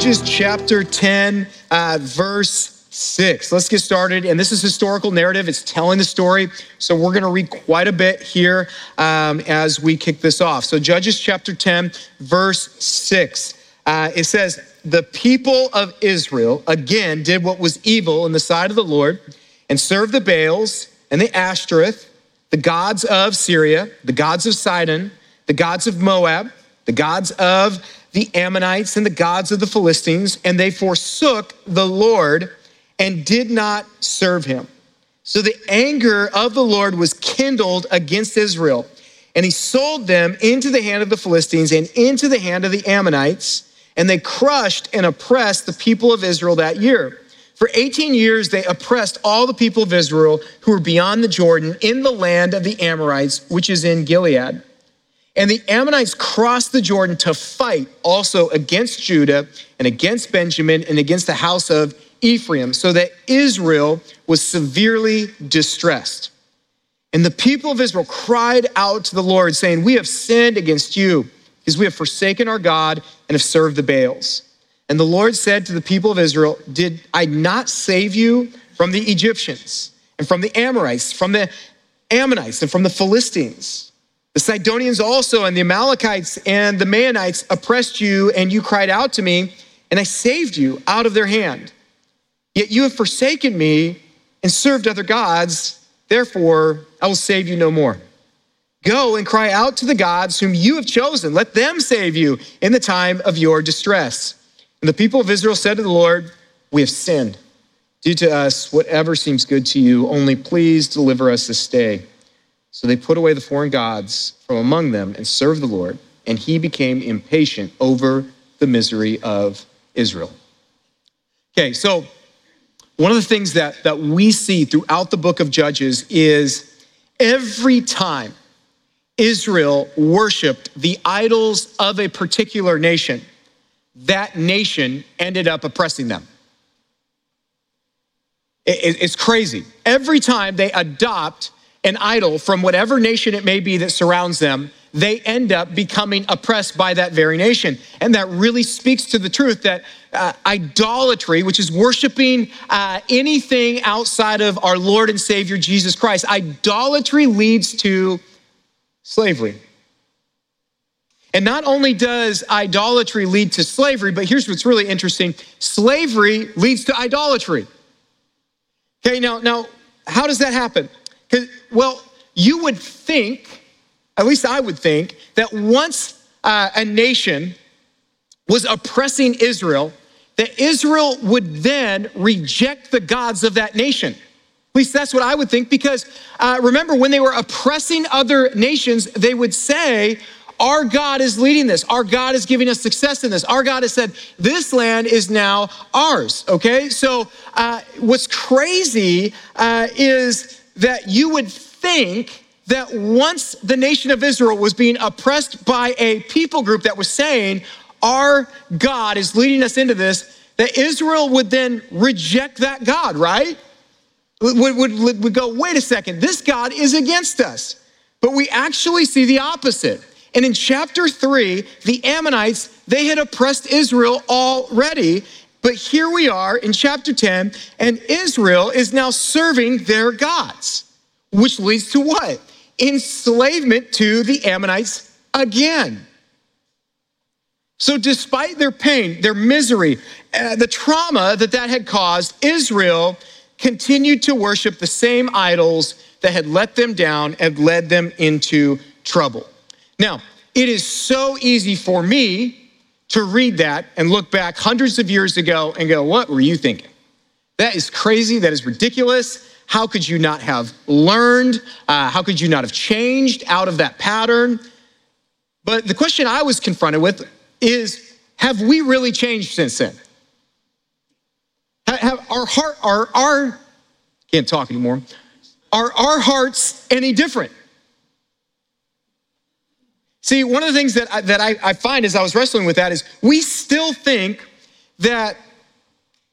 Judges chapter 10, uh, verse 6. Let's get started. And this is historical narrative, it's telling the story. So we're going to read quite a bit here um, as we kick this off. So, Judges chapter 10, verse 6. Uh, it says, The people of Israel again did what was evil in the sight of the Lord and served the Baals and the Ashtoreth, the gods of Syria, the gods of Sidon, the gods of Moab, the gods of the Ammonites and the gods of the Philistines, and they forsook the Lord and did not serve him. So the anger of the Lord was kindled against Israel, and he sold them into the hand of the Philistines and into the hand of the Ammonites, and they crushed and oppressed the people of Israel that year. For 18 years, they oppressed all the people of Israel who were beyond the Jordan in the land of the Amorites, which is in Gilead. And the Ammonites crossed the Jordan to fight also against Judah and against Benjamin and against the house of Ephraim, so that Israel was severely distressed. And the people of Israel cried out to the Lord, saying, We have sinned against you, because we have forsaken our God and have served the Baals. And the Lord said to the people of Israel, Did I not save you from the Egyptians and from the Amorites, from the Ammonites and from the Philistines? The Sidonians also and the Amalekites and the Maonites oppressed you, and you cried out to me, and I saved you out of their hand. Yet you have forsaken me and served other gods, therefore I will save you no more. Go and cry out to the gods whom you have chosen. Let them save you in the time of your distress. And the people of Israel said to the Lord, We have sinned. Do to us whatever seems good to you, only please deliver us this day. So they put away the foreign gods from among them and served the Lord, and he became impatient over the misery of Israel. Okay, so one of the things that, that we see throughout the book of Judges is every time Israel worshiped the idols of a particular nation, that nation ended up oppressing them. It's crazy. Every time they adopt an idol from whatever nation it may be that surrounds them, they end up becoming oppressed by that very nation. And that really speaks to the truth that uh, idolatry, which is worshiping uh, anything outside of our Lord and Savior Jesus Christ, idolatry leads to slavery. And not only does idolatry lead to slavery, but here's what's really interesting slavery leads to idolatry. Okay, now, now how does that happen? Well, you would think, at least I would think, that once uh, a nation was oppressing Israel, that Israel would then reject the gods of that nation. At least that's what I would think, because uh, remember, when they were oppressing other nations, they would say, Our God is leading this. Our God is giving us success in this. Our God has said, This land is now ours. Okay? So, uh, what's crazy uh, is that you would think that once the nation of Israel was being oppressed by a people group that was saying, Our God is leading us into this, that Israel would then reject that God, right? Would, would, would go, wait a second, this God is against us. But we actually see the opposite. And in chapter three, the Ammonites, they had oppressed Israel already. But here we are in chapter 10, and Israel is now serving their gods, which leads to what? Enslavement to the Ammonites again. So, despite their pain, their misery, uh, the trauma that that had caused, Israel continued to worship the same idols that had let them down and led them into trouble. Now, it is so easy for me to read that and look back hundreds of years ago and go, what were you thinking? That is crazy. That is ridiculous. How could you not have learned? Uh, how could you not have changed out of that pattern? But the question I was confronted with is have we really changed since then? Have our heart, our, our, can't talk anymore, are our hearts any different? See, one of the things that I, that I, I find as I was wrestling with that is we still think that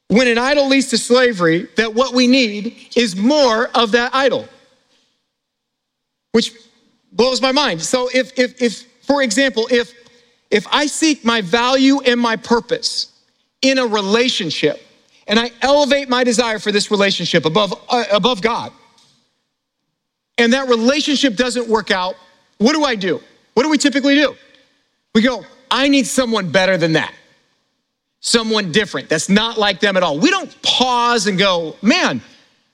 when an idol leads to slavery, that what we need is more of that idol, which blows my mind. So if, if, if for example, if, if I seek my value and my purpose in a relationship and I elevate my desire for this relationship above, uh, above God, and that relationship doesn't work out, what do I do? What do we typically do? We go, I need someone better than that, someone different that's not like them at all. We don't pause and go, man,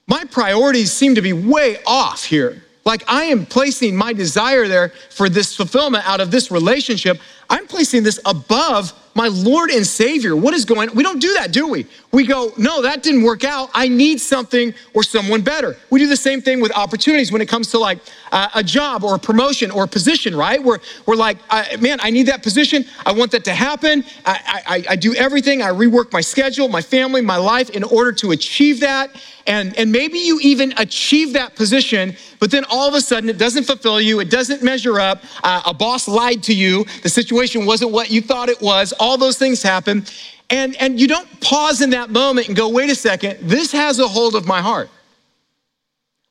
my priorities seem to be way off here. Like I am placing my desire there for this fulfillment out of this relationship. I'm placing this above my Lord and Savior. What is going on? We don't do that, do we? We go, no, that didn't work out. I need something or someone better. We do the same thing with opportunities when it comes to like uh, a job or a promotion or a position, right? We're, we're like, uh, man, I need that position. I want that to happen. I, I, I do everything. I rework my schedule, my family, my life in order to achieve that. And, and maybe you even achieve that position, but then all of a sudden it doesn't fulfill you. It doesn't measure up. Uh, a boss lied to you. The situation wasn't what you thought it was all those things happen. And, and you don't pause in that moment and go, wait a second, this has a hold of my heart.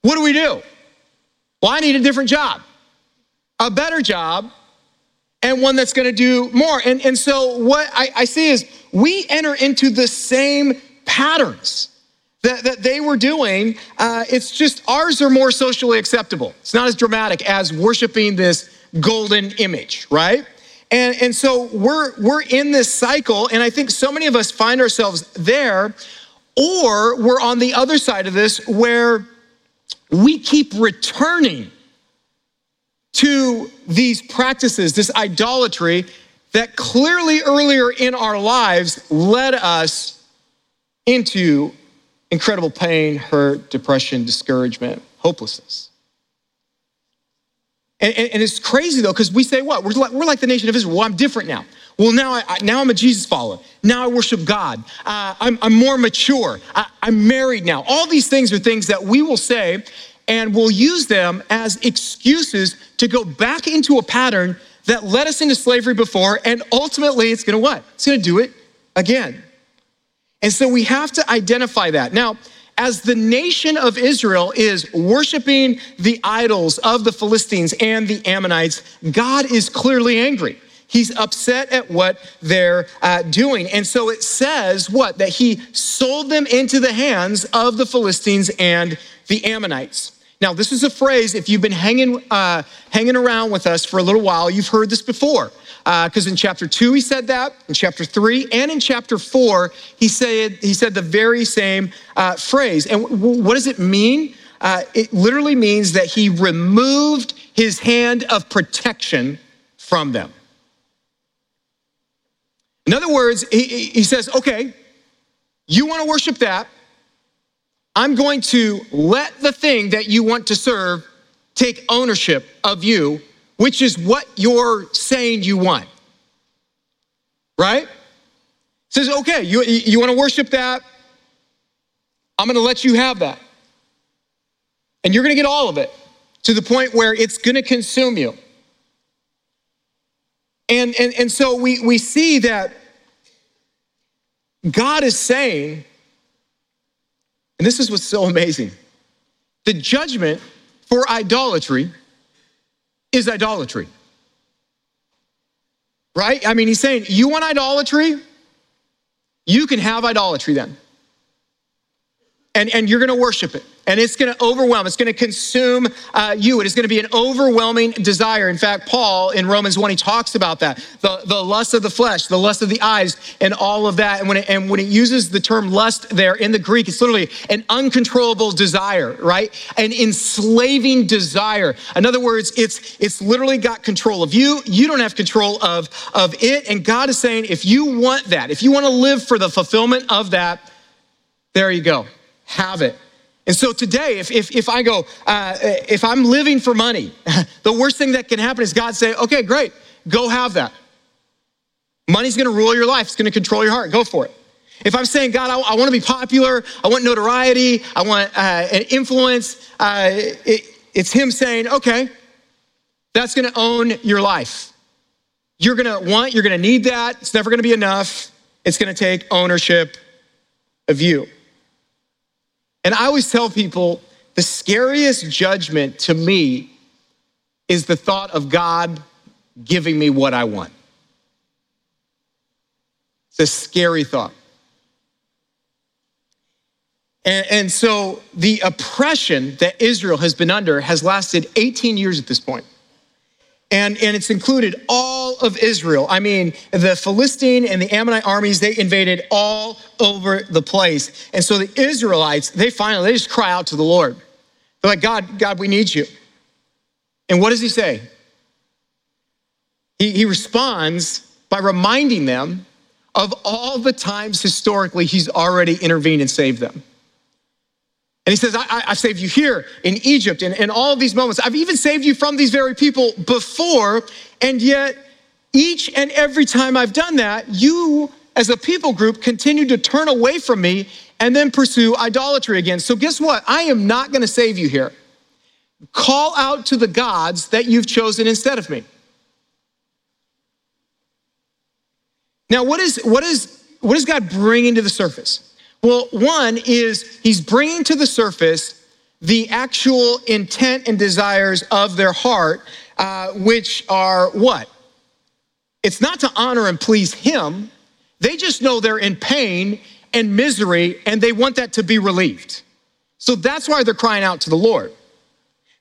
What do we do? Well, I need a different job, a better job, and one that's gonna do more. And, and so what I, I see is we enter into the same patterns that, that they were doing. Uh, it's just ours are more socially acceptable. It's not as dramatic as worshiping this golden image, right? And, and so we're, we're in this cycle, and I think so many of us find ourselves there, or we're on the other side of this where we keep returning to these practices, this idolatry that clearly earlier in our lives led us into incredible pain, hurt, depression, discouragement, hopelessness. And, and, and it's crazy though, because we say what? We're like, we're like the nation of Israel. Well, I'm different now. Well, now, I, now I'm a Jesus follower. Now I worship God. Uh, I'm, I'm, more mature. I, I'm married now. All these things are things that we will say and we'll use them as excuses to go back into a pattern that led us into slavery before. And ultimately, it's going to what? It's going to do it again. And so we have to identify that. Now, as the nation of Israel is worshiping the idols of the Philistines and the Ammonites, God is clearly angry. He's upset at what they're uh, doing. And so it says what? That he sold them into the hands of the Philistines and the Ammonites. Now, this is a phrase, if you've been hanging, uh, hanging around with us for a little while, you've heard this before because uh, in chapter two he said that, in chapter three, and in chapter four he said he said the very same uh, phrase. And w- what does it mean? Uh, it literally means that he removed his hand of protection from them. In other words, he, he says, okay, you want to worship that. I'm going to let the thing that you want to serve take ownership of you which is what you're saying you want. Right? Says, okay, you, you want to worship that? I'm going to let you have that. And you're going to get all of it to the point where it's going to consume you. And, and, and so we, we see that God is saying, and this is what's so amazing the judgment for idolatry is idolatry. Right? I mean, he's saying, You want idolatry? You can have idolatry then. And, and you're gonna worship it and it's going to overwhelm, it's going to consume uh, you. It is going to be an overwhelming desire. In fact, Paul in Romans 1, he talks about that the, the lust of the flesh, the lust of the eyes, and all of that. And when, it, and when it uses the term lust there in the Greek, it's literally an uncontrollable desire, right? An enslaving desire. In other words, it's, it's literally got control of you. You don't have control of, of it. And God is saying, if you want that, if you want to live for the fulfillment of that, there you go. Have it. And so today, if, if, if I go, uh, if I'm living for money, the worst thing that can happen is God say, okay, great, go have that. Money's gonna rule your life, it's gonna control your heart, go for it. If I'm saying, God, I, I wanna be popular, I want notoriety, I want uh, an influence, uh, it, it's Him saying, okay, that's gonna own your life. You're gonna want, you're gonna need that, it's never gonna be enough, it's gonna take ownership of you. And I always tell people the scariest judgment to me is the thought of God giving me what I want. It's a scary thought. And, and so the oppression that Israel has been under has lasted 18 years at this point. And, and it's included all of Israel. I mean, the Philistine and the Ammonite armies, they invaded all over the place. And so the Israelites, they finally, they just cry out to the Lord. They're like, God, God, we need you. And what does he say? He, he responds by reminding them of all the times historically he's already intervened and saved them. And he says, I, I saved you here in Egypt and in all these moments. I've even saved you from these very people before. And yet, each and every time I've done that, you as a people group continue to turn away from me and then pursue idolatry again. So, guess what? I am not going to save you here. Call out to the gods that you've chosen instead of me. Now, what is, what is, what is God bringing to the surface? Well, one is he's bringing to the surface the actual intent and desires of their heart, uh, which are what? It's not to honor and please him. They just know they're in pain and misery and they want that to be relieved. So that's why they're crying out to the Lord.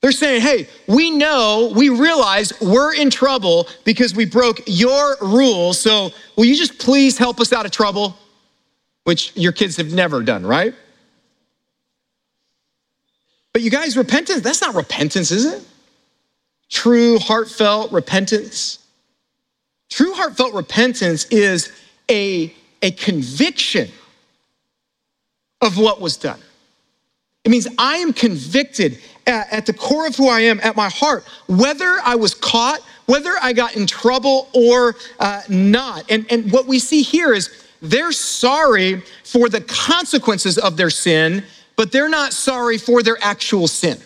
They're saying, hey, we know, we realize we're in trouble because we broke your rules. So will you just please help us out of trouble? Which your kids have never done, right? But you guys, repentance, that's not repentance, is it? True, heartfelt repentance. True, heartfelt repentance is a, a conviction of what was done. It means I am convicted at, at, the core of who I am, at my heart, whether I was caught, whether I got in trouble or uh, not. And, and what we see here is they're sorry for the consequences of their sin, but they're not sorry for their actual sin.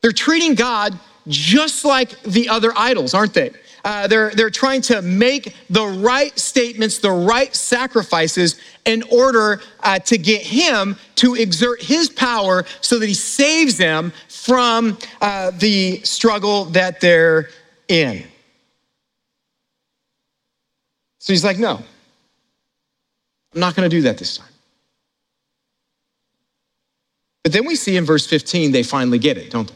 They're treating God just like the other idols, aren't they? Uh, they're, they're trying to make the right statements, the right sacrifices in order uh, to get him to exert his power so that he saves them from uh, the struggle that they're in. So he's like, no, I'm not going to do that this time. But then we see in verse 15, they finally get it, don't they?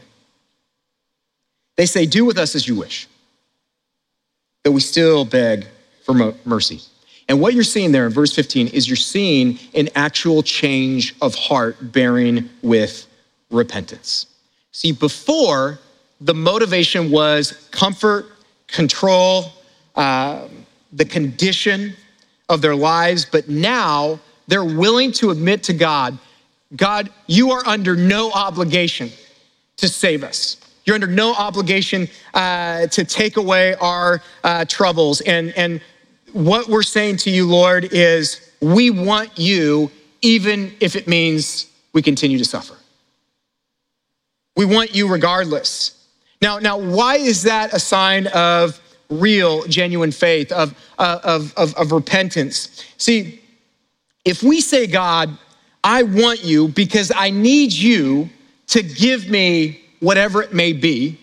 They say, Do with us as you wish. But we still beg for mercy. And what you're seeing there in verse 15 is you're seeing an actual change of heart bearing with repentance. See, before, the motivation was comfort, control, uh, the condition of their lives, but now they're willing to admit to God, God, you are under no obligation to save us. You're under no obligation uh, to take away our uh, troubles. And, and what we're saying to you, Lord, is we want you, even if it means we continue to suffer. We want you regardless. Now, now, why is that a sign of real, genuine faith, of, uh, of, of, of repentance. See, if we say, God, I want you because I need you to give me whatever it may be,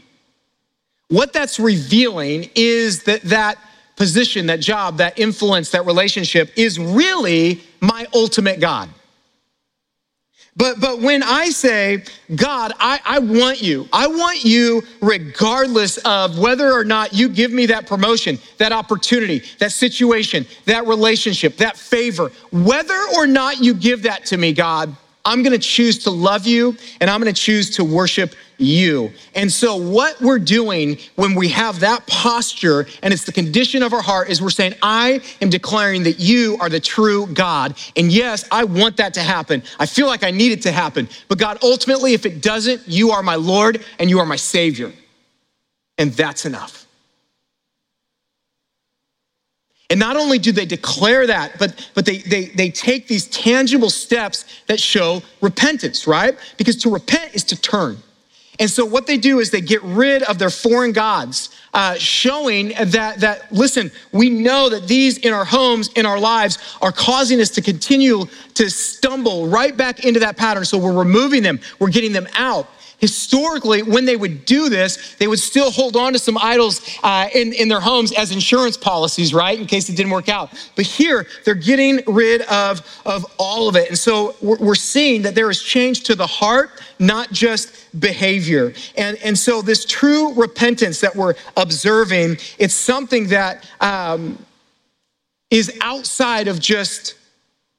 what that's revealing is that that position, that job, that influence, that relationship is really my ultimate God. But, but when I say, God, I, I want you, I want you regardless of whether or not you give me that promotion, that opportunity, that situation, that relationship, that favor, whether or not you give that to me, God, I'm gonna choose to love you and I'm gonna choose to worship you. And so, what we're doing when we have that posture and it's the condition of our heart is we're saying, I am declaring that you are the true God. And yes, I want that to happen. I feel like I need it to happen. But God, ultimately, if it doesn't, you are my Lord and you are my Savior. And that's enough. And not only do they declare that, but, but they, they, they take these tangible steps that show repentance, right? Because to repent is to turn. And so what they do is they get rid of their foreign gods, uh, showing that, that, listen, we know that these in our homes, in our lives, are causing us to continue to stumble right back into that pattern. So we're removing them, we're getting them out. Historically, when they would do this, they would still hold on to some idols uh, in, in their homes as insurance policies, right? In case it didn't work out. But here, they're getting rid of, of all of it. And so we're, we're seeing that there is change to the heart, not just behavior. And, and so this true repentance that we're observing, it's something that um, is outside of just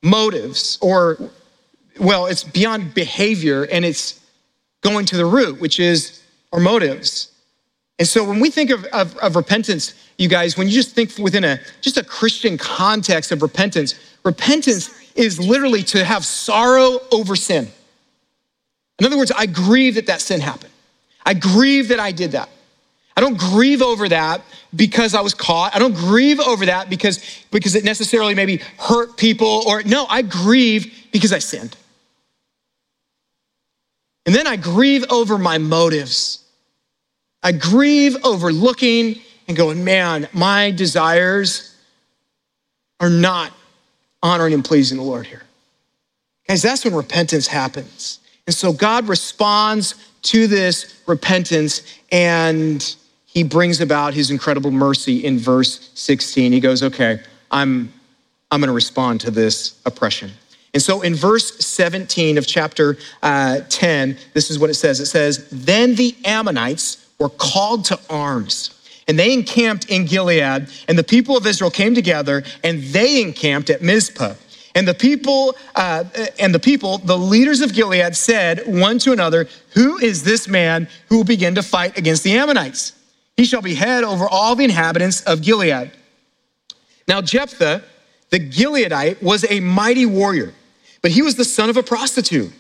motives or, well, it's beyond behavior and it's going to the root, which is our motives. And so when we think of, of, of, repentance, you guys, when you just think within a just a Christian context of repentance, repentance is literally to have sorrow over sin. In other words, I grieve that that sin happened. I grieve that I did that. I don't grieve over that because I was caught. I don't grieve over that because, because it necessarily maybe hurt people or no, I grieve because I sinned. And then I grieve over my motives. I grieve over looking and going, man, my desires are not honoring and pleasing the Lord here. Guys, that's when repentance happens. And so God responds to this repentance and he brings about his incredible mercy in verse 16. He goes, okay, I'm, I'm going to respond to this oppression. And so in verse 17 of chapter uh, 10, this is what it says it says, Then the Ammonites were called to arms. And they encamped in Gilead, and the people of Israel came together, and they encamped at Mizpah. And the people, uh, and the people, the leaders of Gilead said one to another, Who is this man who will begin to fight against the Ammonites? He shall be head over all the inhabitants of Gilead. Now Jephthah, the Gileadite, was a mighty warrior but he was the son of a prostitute.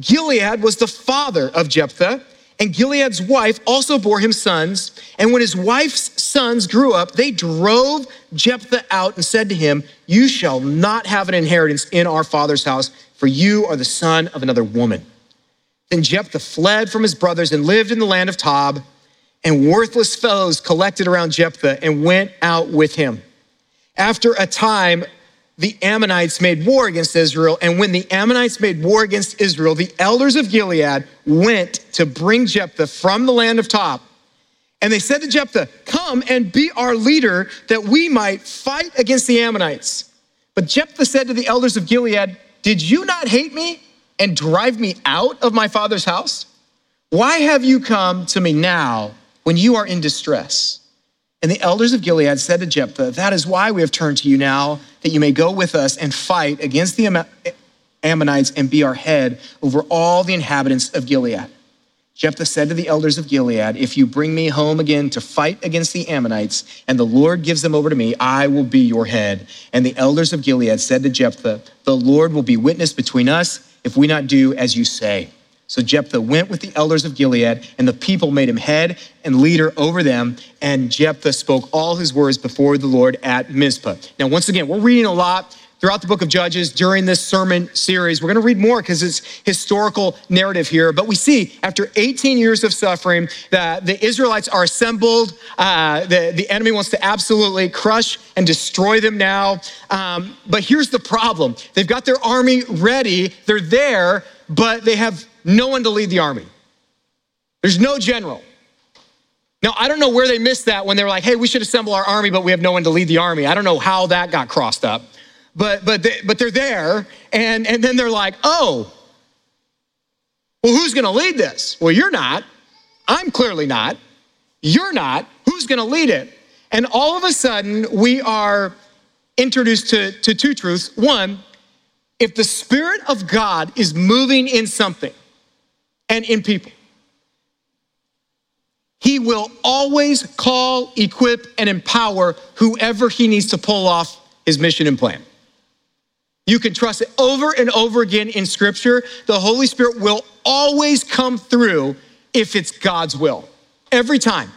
Gilead was the father of Jephthah, and Gilead's wife also bore him sons. And when his wife's sons grew up, they drove Jephthah out and said to him, You shall not have an inheritance in our father's house, for you are the son of another woman. Then Jephthah fled from his brothers and lived in the land of Tob, and worthless fellows collected around Jephthah and went out with him. After a time, the Ammonites made war against Israel. And when the Ammonites made war against Israel, the elders of Gilead went to bring Jephthah from the land of Tob. And they said to Jephthah, Come and be our leader that we might fight against the Ammonites. But Jephthah said to the elders of Gilead, Did you not hate me and drive me out of my father's house? Why have you come to me now when you are in distress? And the elders of Gilead said to Jephthah, That is why we have turned to you now, that you may go with us and fight against the Ammonites and be our head over all the inhabitants of Gilead. Jephthah said to the elders of Gilead, If you bring me home again to fight against the Ammonites, and the Lord gives them over to me, I will be your head. And the elders of Gilead said to Jephthah, The Lord will be witness between us if we not do as you say. So Jephthah went with the elders of Gilead, and the people made him head and leader over them. And Jephthah spoke all his words before the Lord at Mizpah. Now, once again, we're reading a lot throughout the book of Judges during this sermon series. We're going to read more because it's historical narrative here. But we see after 18 years of suffering that the Israelites are assembled. Uh, the, the enemy wants to absolutely crush and destroy them now. Um, but here's the problem they've got their army ready, they're there, but they have no one to lead the army. There's no general. Now, I don't know where they missed that when they were like, hey, we should assemble our army, but we have no one to lead the army. I don't know how that got crossed up. But, but, they, but they're there, and, and then they're like, oh, well, who's going to lead this? Well, you're not. I'm clearly not. You're not. Who's going to lead it? And all of a sudden, we are introduced to, to two truths. One, if the Spirit of God is moving in something, and in people. He will always call, equip, and empower whoever he needs to pull off his mission and plan. You can trust it over and over again in Scripture. The Holy Spirit will always come through if it's God's will, every time.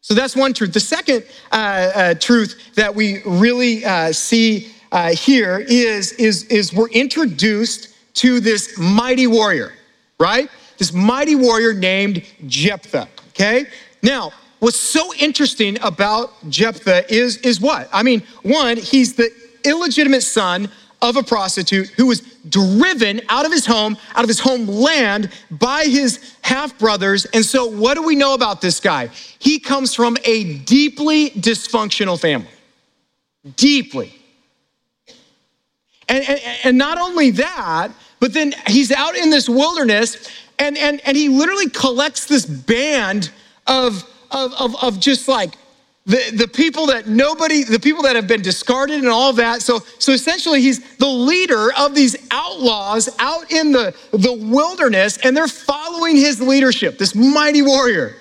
So that's one truth. The second uh, uh, truth that we really uh, see uh, here is, is, is we're introduced to this mighty warrior right? This mighty warrior named Jephthah, okay? Now, what's so interesting about Jephthah is, is what? I mean, one, he's the illegitimate son of a prostitute who was driven out of his home, out of his homeland by his half brothers. And so, what do we know about this guy? He comes from a deeply dysfunctional family. Deeply. And, and, and not only that, but then he's out in this wilderness and, and, and he literally collects this band of, of, of, of just like the, the people that nobody, the people that have been discarded and all that. So, so essentially, he's the leader of these outlaws out in the, the wilderness, and they're following his leadership, this mighty warrior.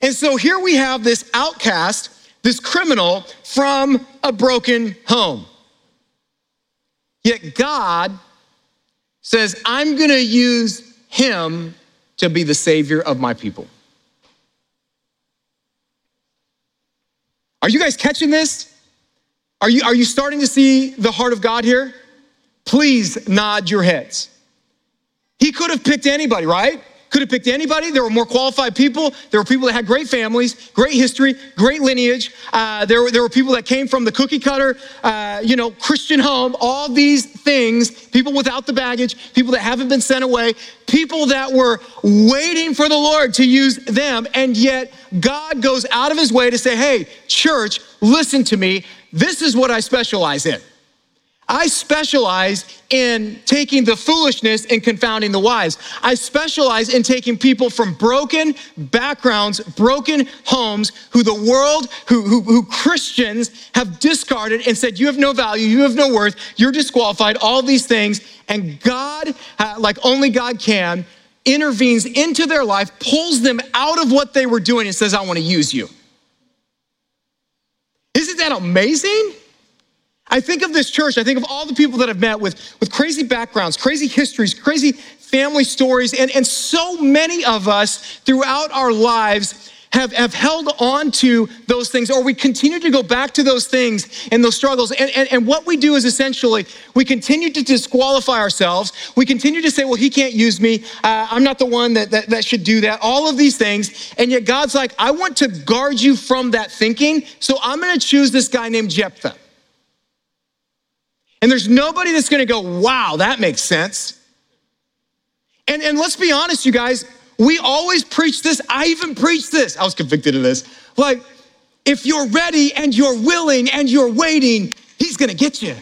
And so here we have this outcast, this criminal from a broken home. Yet God says, I'm going to use him to be the savior of my people. Are you guys catching this? Are you, are you starting to see the heart of God here? Please nod your heads. He could have picked anybody, right? Could have picked anybody. There were more qualified people. There were people that had great families, great history, great lineage. Uh, there, were, there were people that came from the cookie cutter, uh, you know, Christian home, all these things, people without the baggage, people that haven't been sent away, people that were waiting for the Lord to use them. And yet God goes out of his way to say, hey, church, listen to me. This is what I specialize in. I specialize in taking the foolishness and confounding the wise. I specialize in taking people from broken backgrounds, broken homes, who the world, who, who, who, Christians have discarded and said, You have no value, you have no worth, you're disqualified, all these things. And God, like only God can, intervenes into their life, pulls them out of what they were doing, and says, I want to use you. Isn't that amazing? I think of this church, I think of all the people that I've met with, with crazy backgrounds, crazy histories, crazy family stories, and, and so many of us throughout our lives have, have held on to those things, or we continue to go back to those things and those struggles. And, and, and what we do is essentially we continue to disqualify ourselves. We continue to say, well, he can't use me. Uh, I'm not the one that, that, that should do that. All of these things. And yet God's like, I want to guard you from that thinking. So I'm going to choose this guy named Jephthah. And there's nobody that's gonna go, wow, that makes sense. And, and let's be honest, you guys, we always preach this. I even preach this. I was convicted of this. Like, if you're ready and you're willing and you're waiting, he's gonna get you.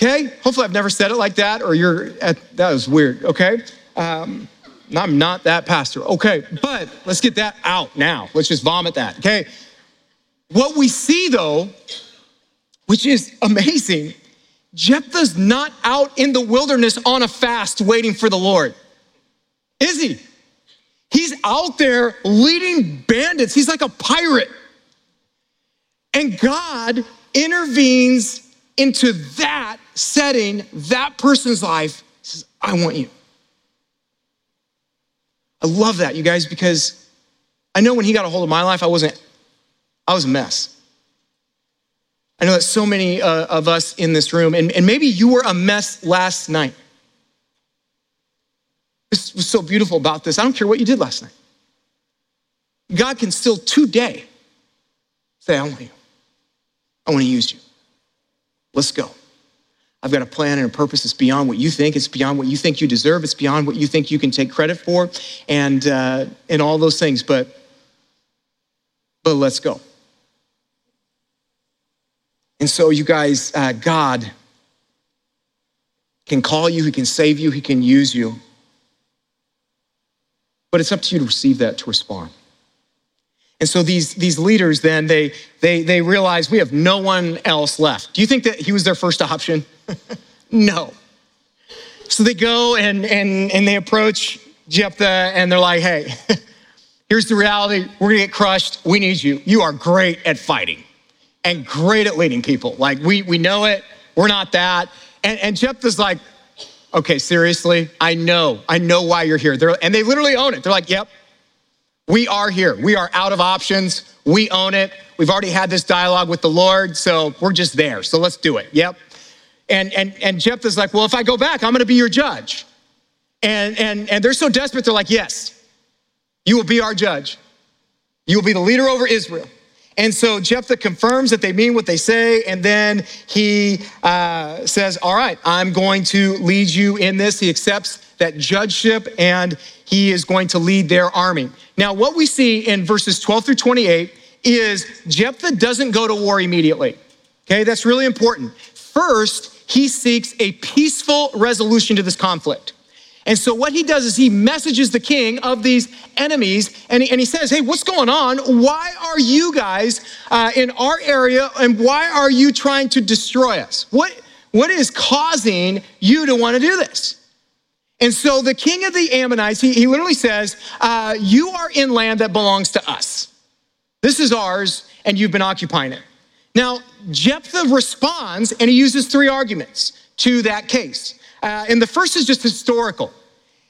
Okay? Hopefully, I've never said it like that, or you're at, that was weird, okay? Um, I'm not that pastor. Okay, but let's get that out now. Let's just vomit that, okay? What we see though, which is amazing, Jephthah's not out in the wilderness on a fast waiting for the Lord. Is he? He's out there leading bandits. He's like a pirate. And God intervenes into that setting, that person's life, says, I want you. I love that, you guys, because I know when he got a hold of my life, I wasn't, I was a mess. I know that so many uh, of us in this room, and, and maybe you were a mess last night. This was so beautiful about this. I don't care what you did last night. God can still today say, I want you. I want to use you. Let's go. I've got a plan and a purpose. It's beyond what you think. It's beyond what you think you deserve. It's beyond what you think you can take credit for, and uh, and all those things. But but let's go. And so, you guys, uh, God can call you, He can save you, He can use you. But it's up to you to receive that, to respond. And so these, these leaders then, they, they, they realize we have no one else left. Do you think that he was their first option? no. So they go and, and, and they approach Jephthah and they're like, hey, here's the reality. We're gonna get crushed. We need you. You are great at fighting and great at leading people. Like, we, we know it, we're not that. And, and Jephthah's like, okay, seriously, I know, I know why you're here. They're, and they literally own it. They're like, yep, we are here. We are out of options. We own it. We've already had this dialogue with the Lord, so we're just there. So let's do it. Yep. And and and Jephthah's like, well, if I go back, I'm gonna be your judge. And and and they're so desperate, they're like, yes, you will be our judge. You will be the leader over Israel. And so Jephthah confirms that they mean what they say, and then he uh, says, All right, I'm going to lead you in this. He accepts that judgeship and he is going to lead their army. Now, what we see in verses 12 through 28 is Jephthah doesn't go to war immediately. Okay, that's really important. First, he seeks a peaceful resolution to this conflict. And so what he does is he messages the king of these enemies and he, and he says, Hey, what's going on? Why are you guys uh, in our area and why are you trying to destroy us? What, what is causing you to want to do this? And so the king of the Ammonites, he, he literally says, uh, You are in land that belongs to us. This is ours, and you've been occupying it. Now, Jephthah responds, and he uses three arguments to that case. Uh, and the first is just historical.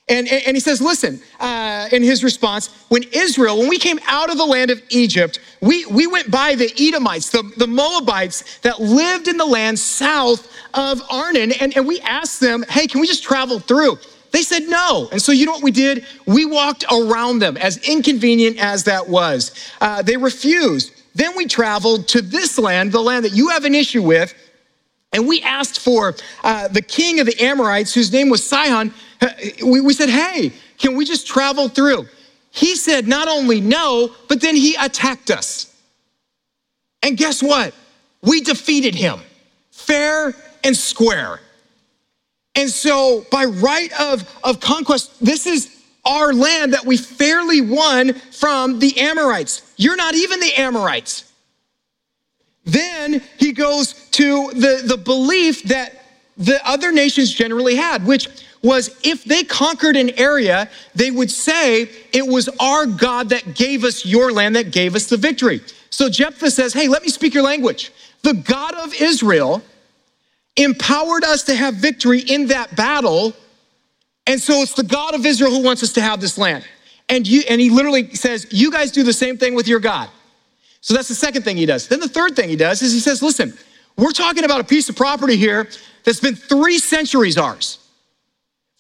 And, and he says, listen, uh, in his response, when Israel, when we came out of the land of Egypt, we, we went by the Edomites, the, the Moabites that lived in the land south of Arnon, and, and we asked them, hey, can we just travel through? They said no. And so, you know what we did? We walked around them, as inconvenient as that was. Uh, they refused. Then we traveled to this land, the land that you have an issue with, and we asked for uh, the king of the Amorites, whose name was Sihon. Uh, we, we said, hey, can we just travel through? He said not only no, but then he attacked us. And guess what? We defeated him fair and square. And so, by right of, of conquest, this is our land that we fairly won from the Amorites. You're not even the Amorites. Then he goes to the, the belief that the other nations generally had, which was if they conquered an area, they would say, It was our God that gave us your land, that gave us the victory. So Jephthah says, Hey, let me speak your language. The God of Israel empowered us to have victory in that battle. And so it's the God of Israel who wants us to have this land. And, you, and he literally says, You guys do the same thing with your God. So that's the second thing he does. Then the third thing he does is he says, Listen, we're talking about a piece of property here that's been three centuries ours.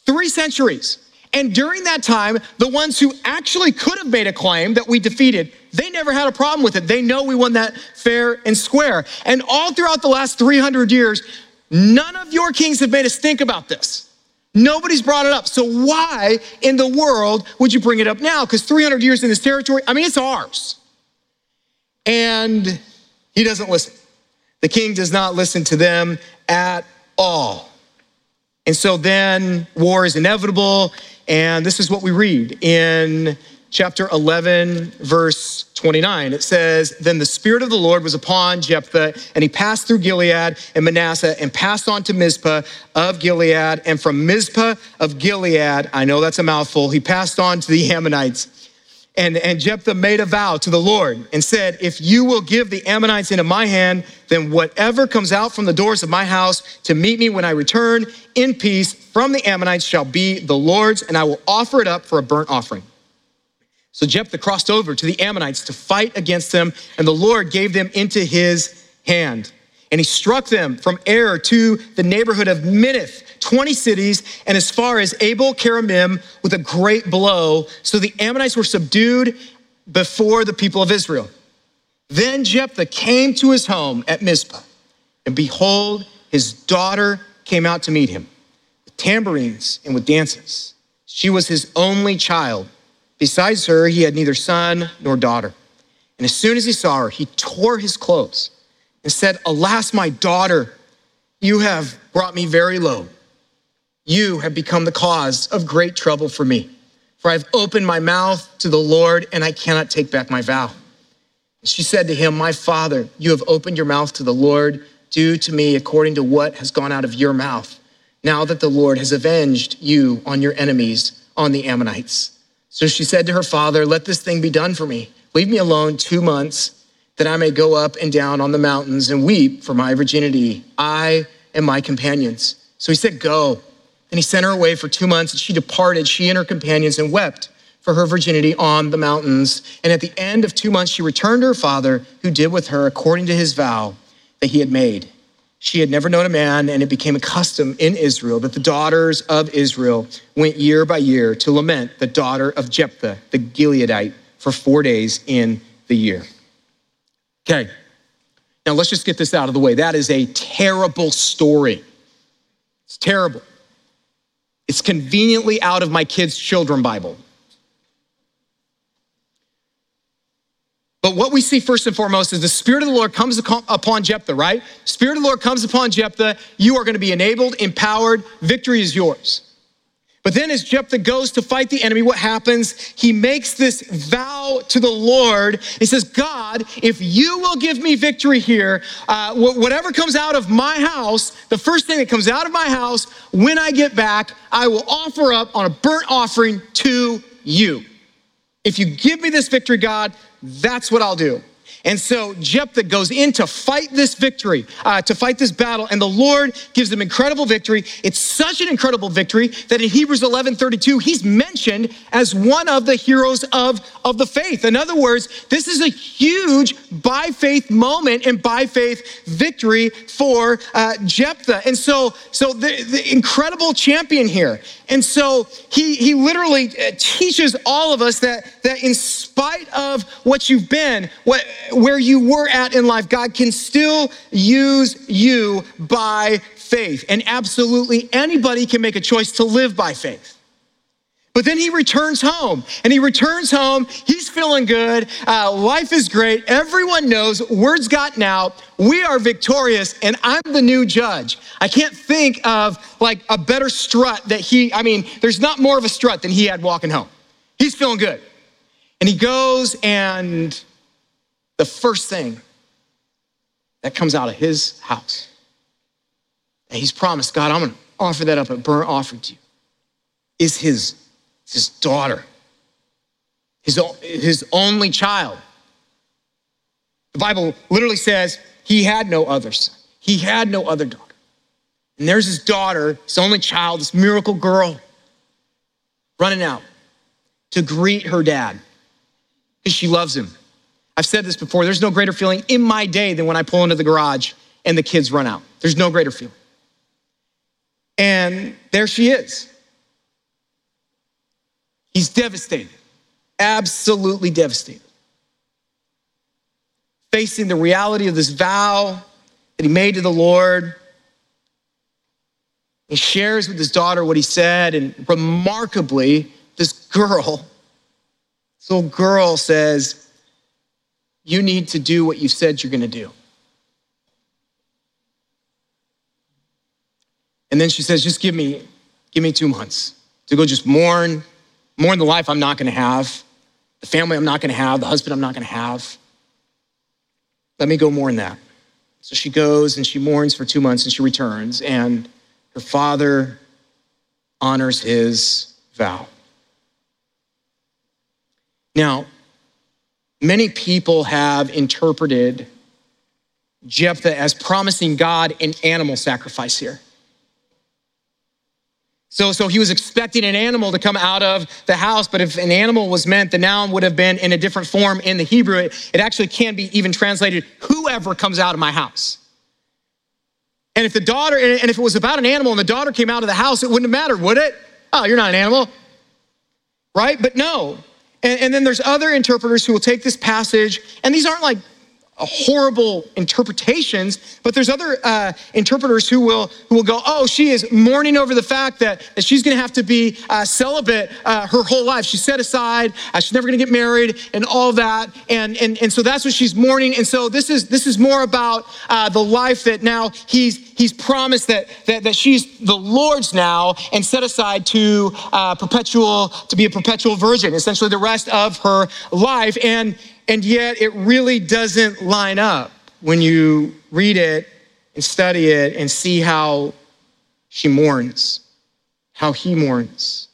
Three centuries. And during that time, the ones who actually could have made a claim that we defeated, they never had a problem with it. They know we won that fair and square. And all throughout the last 300 years, None of your kings have made us think about this. Nobody's brought it up. So why in the world would you bring it up now? Because 300 years in this territory, I mean, it's ours. And he doesn't listen. The king does not listen to them at all. And so then war is inevitable. And this is what we read in chapter 11, verse 29. It says, Then the Spirit of the Lord was upon Jephthah, and he passed through Gilead and Manasseh and passed on to Mizpah of Gilead. And from Mizpah of Gilead, I know that's a mouthful, he passed on to the Ammonites. And, and Jephthah made a vow to the Lord and said, If you will give the Ammonites into my hand, then whatever comes out from the doors of my house to meet me when I return in peace from the Ammonites shall be the Lord's, and I will offer it up for a burnt offering. So Jephthah crossed over to the Ammonites to fight against them, and the Lord gave them into his hand. And he struck them from Aroer to the neighborhood of Minnith, 20 cities, and as far as Abel Keramim with a great blow. So the Ammonites were subdued before the people of Israel. Then Jephthah came to his home at Mizpah, and behold, his daughter came out to meet him with tambourines and with dances. She was his only child Besides her, he had neither son nor daughter. And as soon as he saw her, he tore his clothes and said, Alas, my daughter, you have brought me very low. You have become the cause of great trouble for me. For I've opened my mouth to the Lord, and I cannot take back my vow. She said to him, My father, you have opened your mouth to the Lord. Do to me according to what has gone out of your mouth, now that the Lord has avenged you on your enemies, on the Ammonites. So she said to her father, Let this thing be done for me. Leave me alone two months, that I may go up and down on the mountains and weep for my virginity, I and my companions. So he said, Go. Then he sent her away for two months, and she departed, she and her companions, and wept for her virginity on the mountains. And at the end of two months, she returned to her father, who did with her according to his vow that he had made. She had never known a man, and it became a custom in Israel that the daughters of Israel went year by year to lament the daughter of Jephthah, the Gileadite, for four days in the year. Okay. Now let's just get this out of the way. That is a terrible story. It's terrible. It's conveniently out of my kids' children Bible. But what we see first and foremost is the Spirit of the Lord comes upon Jephthah, right? Spirit of the Lord comes upon Jephthah. You are going to be enabled, empowered. Victory is yours. But then as Jephthah goes to fight the enemy, what happens? He makes this vow to the Lord. He says, God, if you will give me victory here, uh, whatever comes out of my house, the first thing that comes out of my house, when I get back, I will offer up on a burnt offering to you. If you give me this victory, God, that's what I'll do. And so Jephthah goes in to fight this victory, uh, to fight this battle, and the Lord gives them incredible victory. It's such an incredible victory that in Hebrews 11 32, he's mentioned as one of the heroes of, of the faith. In other words, this is a huge by faith moment and by faith victory for uh, Jephthah. And so, so the, the incredible champion here. And so he, he literally uh, teaches all of us that, that in spite of what you've been, what, where you were at in life, God can still use you by faith. And absolutely anybody can make a choice to live by faith. But then he returns home and he returns home. He's feeling good. Uh, life is great. Everyone knows word's gotten out. We are victorious and I'm the new judge. I can't think of like a better strut that he, I mean, there's not more of a strut than he had walking home. He's feeling good. And he goes and the first thing that comes out of his house, and he's promised, God, I'm going to offer that up a burnt offering to you, is his, his daughter, his, his only child. The Bible literally says he had no other son, he had no other daughter. And there's his daughter, his only child, this miracle girl, running out to greet her dad because she loves him. I've said this before there's no greater feeling in my day than when I pull into the garage and the kids run out. There's no greater feeling. And there she is. He's devastated, absolutely devastated. Facing the reality of this vow that he made to the Lord. He shares with his daughter what he said, and remarkably, this girl, this little girl says, you need to do what you said you're going to do. And then she says, just give me, give me two months to go just mourn, mourn the life I'm not going to have, the family I'm not going to have, the husband I'm not going to have. Let me go mourn that. So she goes and she mourns for two months and she returns, and her father honors his vow. Now, Many people have interpreted Jephthah as promising God an animal sacrifice here. So, so he was expecting an animal to come out of the house, but if an animal was meant, the noun would have been in a different form in the Hebrew. It, it actually can be even translated, whoever comes out of my house. And if the daughter, and if it was about an animal and the daughter came out of the house, it wouldn't have mattered, would it? Oh, you're not an animal. Right? But no, and, and then there's other interpreters who will take this passage, and these aren't like horrible interpretations, but there's other uh, interpreters who will who will go, oh, she is mourning over the fact that, that she's going to have to be uh, celibate uh, her whole life. She's set aside. Uh, she's never going to get married, and all that. And and and so that's what she's mourning. And so this is this is more about uh, the life that now he's he's promised that that, that she's the Lord's now and set aside to uh, perpetual to be a perpetual virgin, essentially the rest of her life. And and yet it really doesn't line up when you read it and study it and see how she mourns, how he mourns.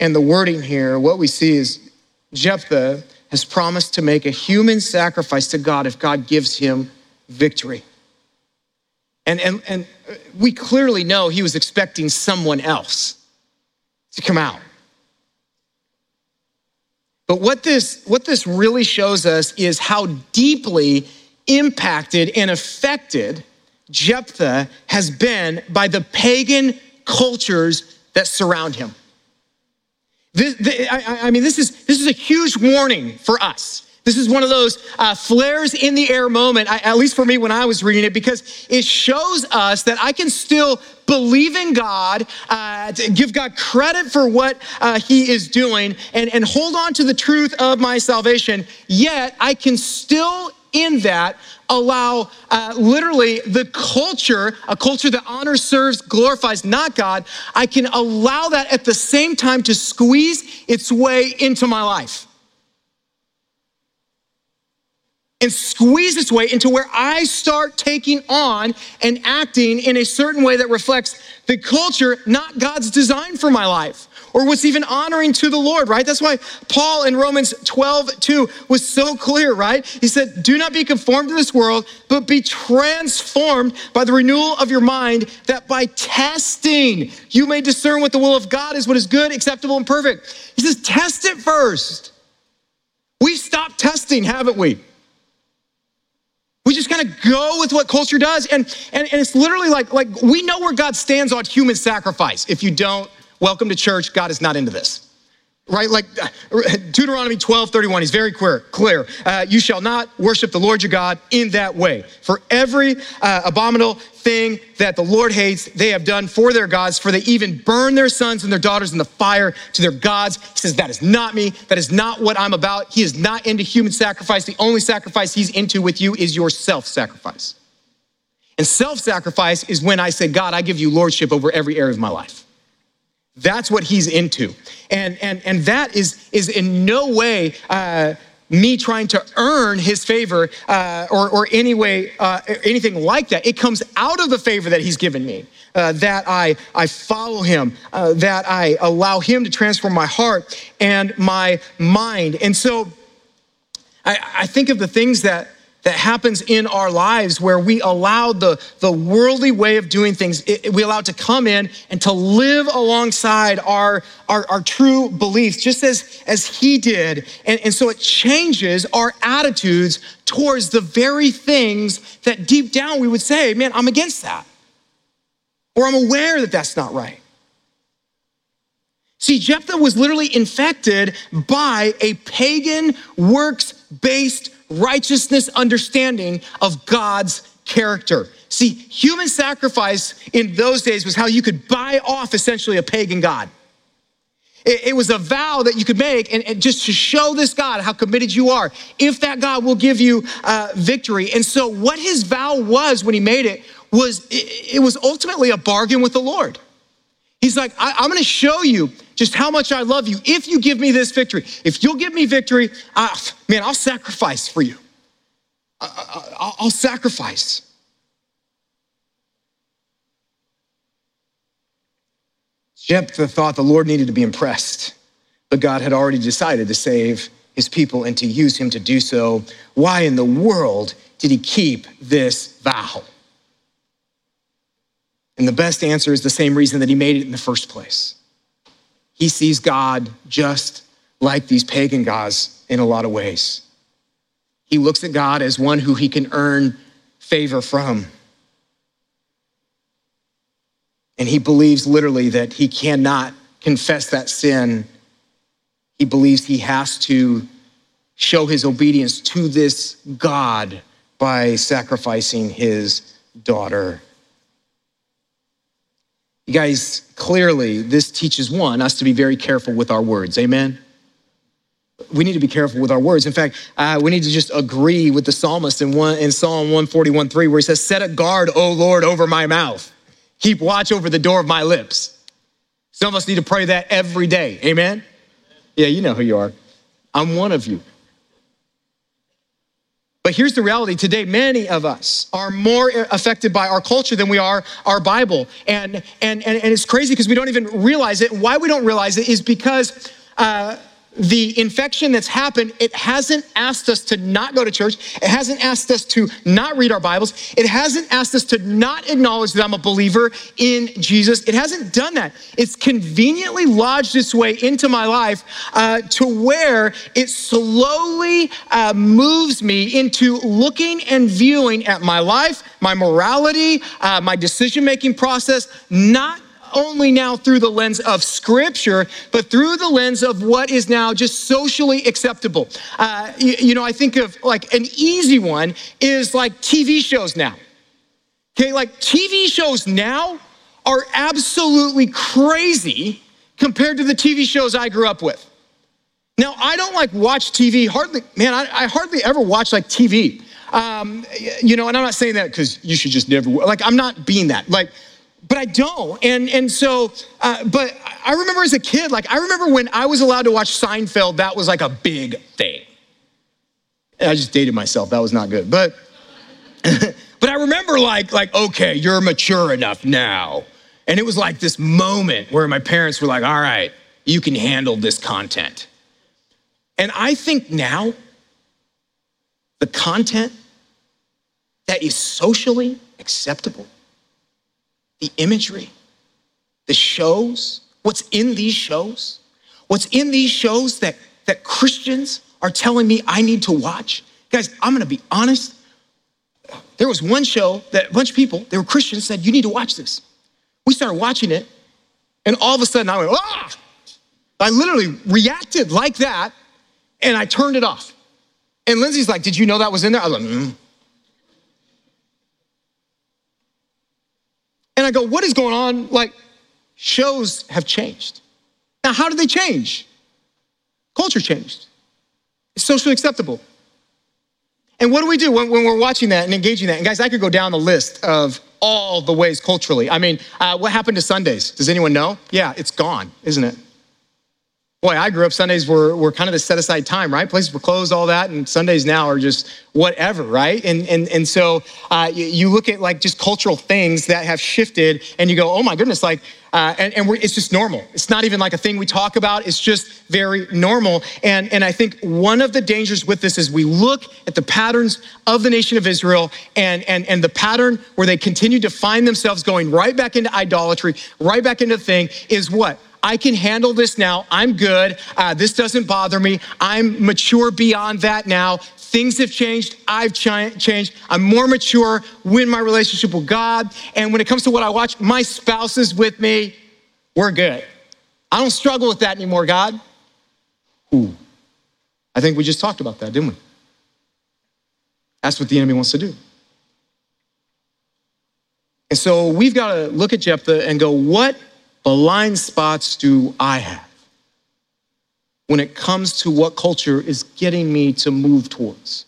And the wording here, what we see is Jephthah has promised to make a human sacrifice to God if God gives him victory. And, and, and we clearly know he was expecting someone else to come out. But what this, what this really shows us is how deeply impacted and affected Jephthah has been by the pagan cultures that surround him. This, I, I mean, this is, this is a huge warning for us This is one of those uh, flares in the air moment, I, at least for me when I was reading it, because it shows us that I can still believe in God, uh, give God credit for what uh, He is doing, and, and hold on to the truth of my salvation. Yet I can still, in that, allow uh, literally the culture, a culture that honors, serves, glorifies not God, I can allow that at the same time to squeeze its way into my life. And squeeze its way into where I start taking on and acting in a certain way that reflects the culture, not God's design for my life or what's even honoring to the Lord, right? That's why Paul in Romans 12, 2 was so clear, right? He said, Do not be conformed to this world, but be transformed by the renewal of your mind, that by testing you may discern what the will of God is, what is good, acceptable, and perfect. He says, Test it first. We stopped testing, haven't we? We just kind of go with what culture does. And, and, and it's literally like, like we know where God stands on human sacrifice. If you don't, welcome to church. God is not into this right? Like uh, Deuteronomy 12, 31, he's very clear. clear. Uh, you shall not worship the Lord your God in that way. For every uh, abominable thing that the Lord hates, they have done for their gods, for they even burn their sons and their daughters in the fire to their gods. He says, That is not me. That is not what I'm about. He is not into human sacrifice. The only sacrifice he's into with you is your self sacrifice. And self sacrifice is when I say, God, I give you lordship over every area of my life. That's what he's into. And, and, and that is, is in no way uh, me trying to earn his favor uh, or, or any way, uh, anything like that. It comes out of the favor that he's given me. Uh, that I, I follow him, uh, that I allow him to transform my heart and my mind. And so I, I think of the things that, that happens in our lives where we allow the, the worldly way of doing things, it, we allow it to come in and to live alongside our, our, our true beliefs, just as, as he did. And, and so it changes our attitudes towards the very things that deep down we would say, man, I'm against that. Or I'm aware that that's not right. See, Jephthah was literally infected by a pagan, works based righteousness understanding of God's character. See, human sacrifice in those days was how you could buy off essentially a pagan God. It, was a vow that you could make, and, just to show this God how committed you are, if that God will give you uh, victory. And so, what his vow was when he made it was it was ultimately a bargain with the Lord. He's like, I, am going to show you just how much I love you if you give me this victory. If you'll give me victory, I, man, I'll sacrifice for you. I, will sacrifice. Jephthah thought the Lord needed to be impressed, but God had already decided to save his people and to use him to do so. Why in the world did he keep this vow? And the best answer is the same reason that he made it in the first place. He sees God just like these pagan gods in a lot of ways. He looks at God as one who he can earn favor from. And he believes literally that he cannot confess that sin. He believes he has to show his obedience to this God by sacrificing his daughter. You guys, clearly, this teaches one, us to be very careful with our words. Amen? We need to be careful with our words. In fact, uh, we need to just agree with the psalmist in, one, in Psalm 141 3, where he says, Set a guard, O Lord, over my mouth. Keep watch over the door of my lips. Some of us need to pray that every day. Amen? Yeah, you know who you are. I'm one of you. But here's the reality today many of us are more affected by our culture than we are our Bible. And, and, and, and it's crazy because we don't even realize it. And why we don't realize it is because. Uh, the infection that's happened, it hasn't asked us to not go to church. It hasn't asked us to not read our Bibles. It hasn't asked us to not acknowledge that I'm a believer in Jesus. It hasn't done that. It's conveniently lodged its way into my life uh, to where it slowly uh, moves me into looking and viewing at my life, my morality, uh, my decision making process, not only now through the lens of scripture, but through the lens of what is now just socially acceptable. Uh, you, you know, I think of like an easy one is like TV shows now. Okay, like TV shows now are absolutely crazy compared to the TV shows I grew up with. Now, I don't like watch TV hardly, man, I, I hardly ever watch like TV. Um, you know, and I'm not saying that because you should just never, like, I'm not being that. Like, but I don't. And, and so, uh, but I remember as a kid, like, I remember when I was allowed to watch Seinfeld, that was like a big thing. And I just dated myself. That was not good. But, but I remember like, like, okay, you're mature enough now. And it was like this moment where my parents were like, all right, you can handle this content. And I think now, the content that is socially acceptable, the imagery, the shows, what's in these shows, what's in these shows that, that Christians are telling me I need to watch. Guys, I'm gonna be honest. There was one show that a bunch of people, they were Christians, said, You need to watch this. We started watching it, and all of a sudden I went, Ah! I literally reacted like that, and I turned it off. And Lindsay's like, Did you know that was in there? I was like, mm. And I go, What is going on? Like, shows have changed. Now, how did they change? Culture changed. It's socially acceptable. And what do we do when, when, we're watching that and engaging that? And guys, I could go down the list of all the ways culturally. I mean, uh, what happened to Sundays? Does anyone know? Yeah, it's gone, isn't it? Boy, I grew up, Sundays were, were kind of the set aside time, right? Places were closed, all that, and Sundays now are just whatever, right? And, and, and so uh, you, look at like just cultural things that have shifted and you go, oh my goodness, like, uh, and, and it's just normal. It's not even like a thing we talk about, it's just very normal. And, and I think one of the dangers with this is we look at the patterns of the nation of Israel and, and, and the pattern where they continue to find themselves going right back into idolatry, right back into the thing is what? I can handle this now. I'm good. Uh, this doesn't bother me. I'm mature beyond that now. Things have changed. I've ch- changed. I'm more mature in my relationship with God. And when it comes to what I watch, my spouse is with me. We're good. I don't struggle with that anymore, God. Ooh. I think we just talked about that, didn't we? That's what the enemy wants to do. And so we've got to look at Jephthah and go, what blind spots do I have when it comes to what culture is getting me to move towards?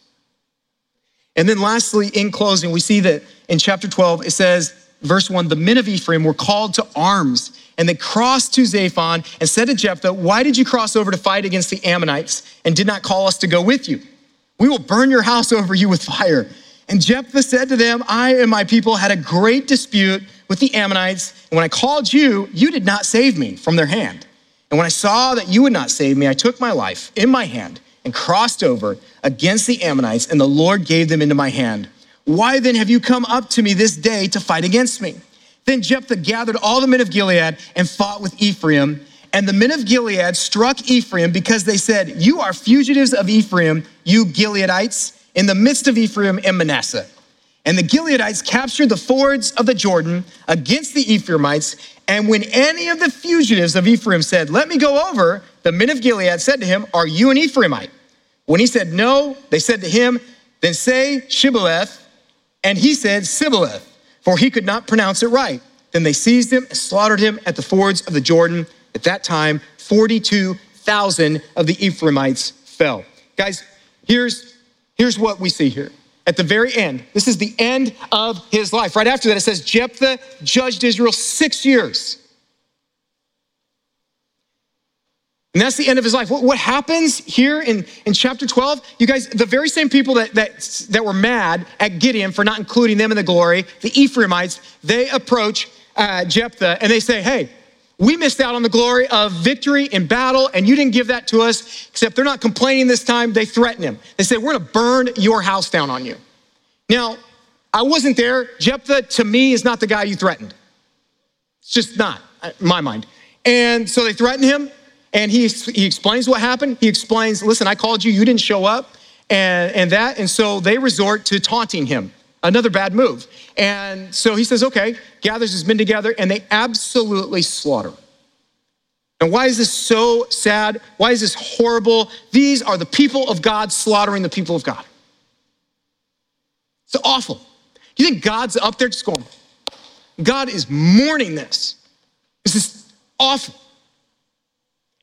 And then, lastly, in closing, we see that in chapter 12, it says, verse 1 the men of Ephraim were called to arms, and they crossed to Zaphon and said to Jephthah, Why did you cross over to fight against the Ammonites and did not call us to go with you? We will burn your house over you with fire. And Jephthah said to them, I and my people had a great dispute with the Ammonites, and when I called you, you did not save me from their hand. And when I saw that you would not save me, I took my life in my hand and crossed over against the Ammonites, and the Lord gave them into my hand. Why then have you come up to me this day to fight against me? Then Jephthah gathered all the men of Gilead and fought with Ephraim. And the men of Gilead struck Ephraim because they said, You are fugitives of Ephraim, you Gileadites, in the midst of Ephraim and Manasseh. And the Gileadites captured the fords of the Jordan against the Ephraimites. And when any of the fugitives of Ephraim said, Let me go over, the men of Gilead said to him, Are you an Ephraimite? When he said no, they said to him, Then say Shibboleth. And he said Sibboleth, for he could not pronounce it right. Then they seized him and slaughtered him at the fords of the Jordan. At that time, 42,000 of the Ephraimites fell. Guys, here's, here's what we see here at the very end. This is the end of his life. Right after that, it says Jephthah judged Israel six years. And that's the end of his life. What, what, happens here in, in chapter 12? You guys, the very same people that, that, that were mad at Gideon for not including them in the glory, the Ephraimites, they approach uh, Jephthah and they say, Hey, we missed out on the glory of victory in battle, and you didn't give that to us, except they're not complaining this time. They threaten him. They say, We're gonna burn your house down on you. Now, I wasn't there. Jephthah, to me, is not the guy you threatened. It's just not, in my mind. And so they threaten him, and he, he explains what happened. He explains, Listen, I called you, you didn't show up, and, and that. And so they resort to taunting him another bad move. And so he says, okay, gathers his men together, and they absolutely slaughter. And why is this so sad? Why is this horrible? These are the people of God slaughtering the people of God. It's awful. You think God's up there just going, God is mourning this. This is awful.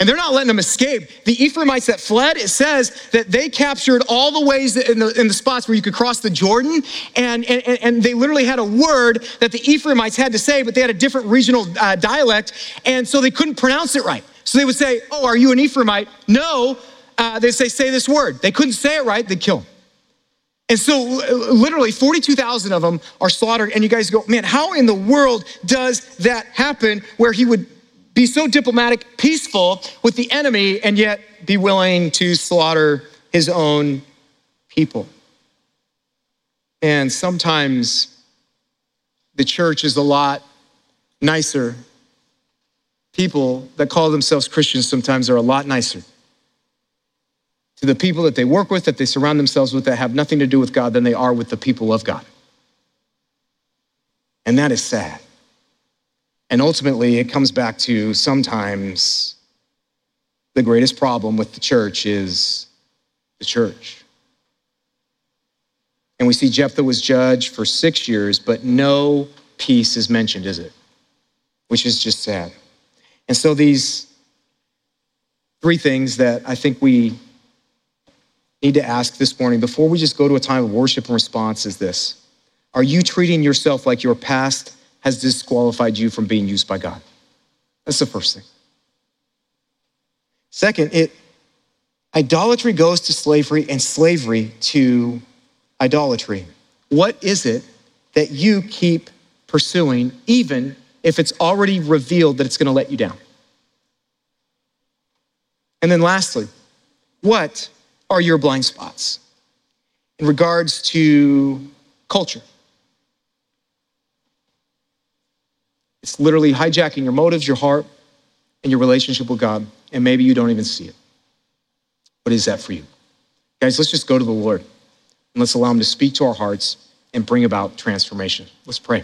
And they're not letting them escape. The Ephraimites that fled, it says that they captured all the ways in the, in the spots where you could cross the Jordan. And, and, and they literally had a word that the Ephraimites had to say, but they had a different regional uh, dialect. And so they couldn't pronounce it right. So they would say, Oh, are you an Ephraimite? No. Uh, they say, Say this word. They couldn't say it right, they'd kill them. And so, literally, 42,000 of them are slaughtered. And you guys go, man, how in the world does that happen where he would be so diplomatic, peaceful with the enemy, and yet be willing to slaughter his own people? And sometimes the church is a lot nicer. People that call themselves Christians sometimes are a lot nicer to the people that they work with, that they surround themselves with, that have nothing to do with God than they are with the people of God. And that is sad. And ultimately, it comes back to sometimes the greatest problem with the church is the church. And we see Jephthah was judged for six years, but no peace is mentioned, is it? Which is just sad. And so, these three things that I think we need to ask this morning before we just go to a time of worship and response is this Are you treating yourself like your past has disqualified you from being used by God? That's the first thing. Second, it idolatry goes to slavery and slavery to idolatry. What is it that you keep pursuing even if it's already revealed that it's going to let you down? And then lastly, what are your blind spots in regards to culture? It's literally hijacking your motives, your heart, and your relationship with God, and maybe you don't even see it. What is that for you? Guys, let's just go to the Lord and let's allow Him to speak to our hearts and bring about transformation. Let's pray.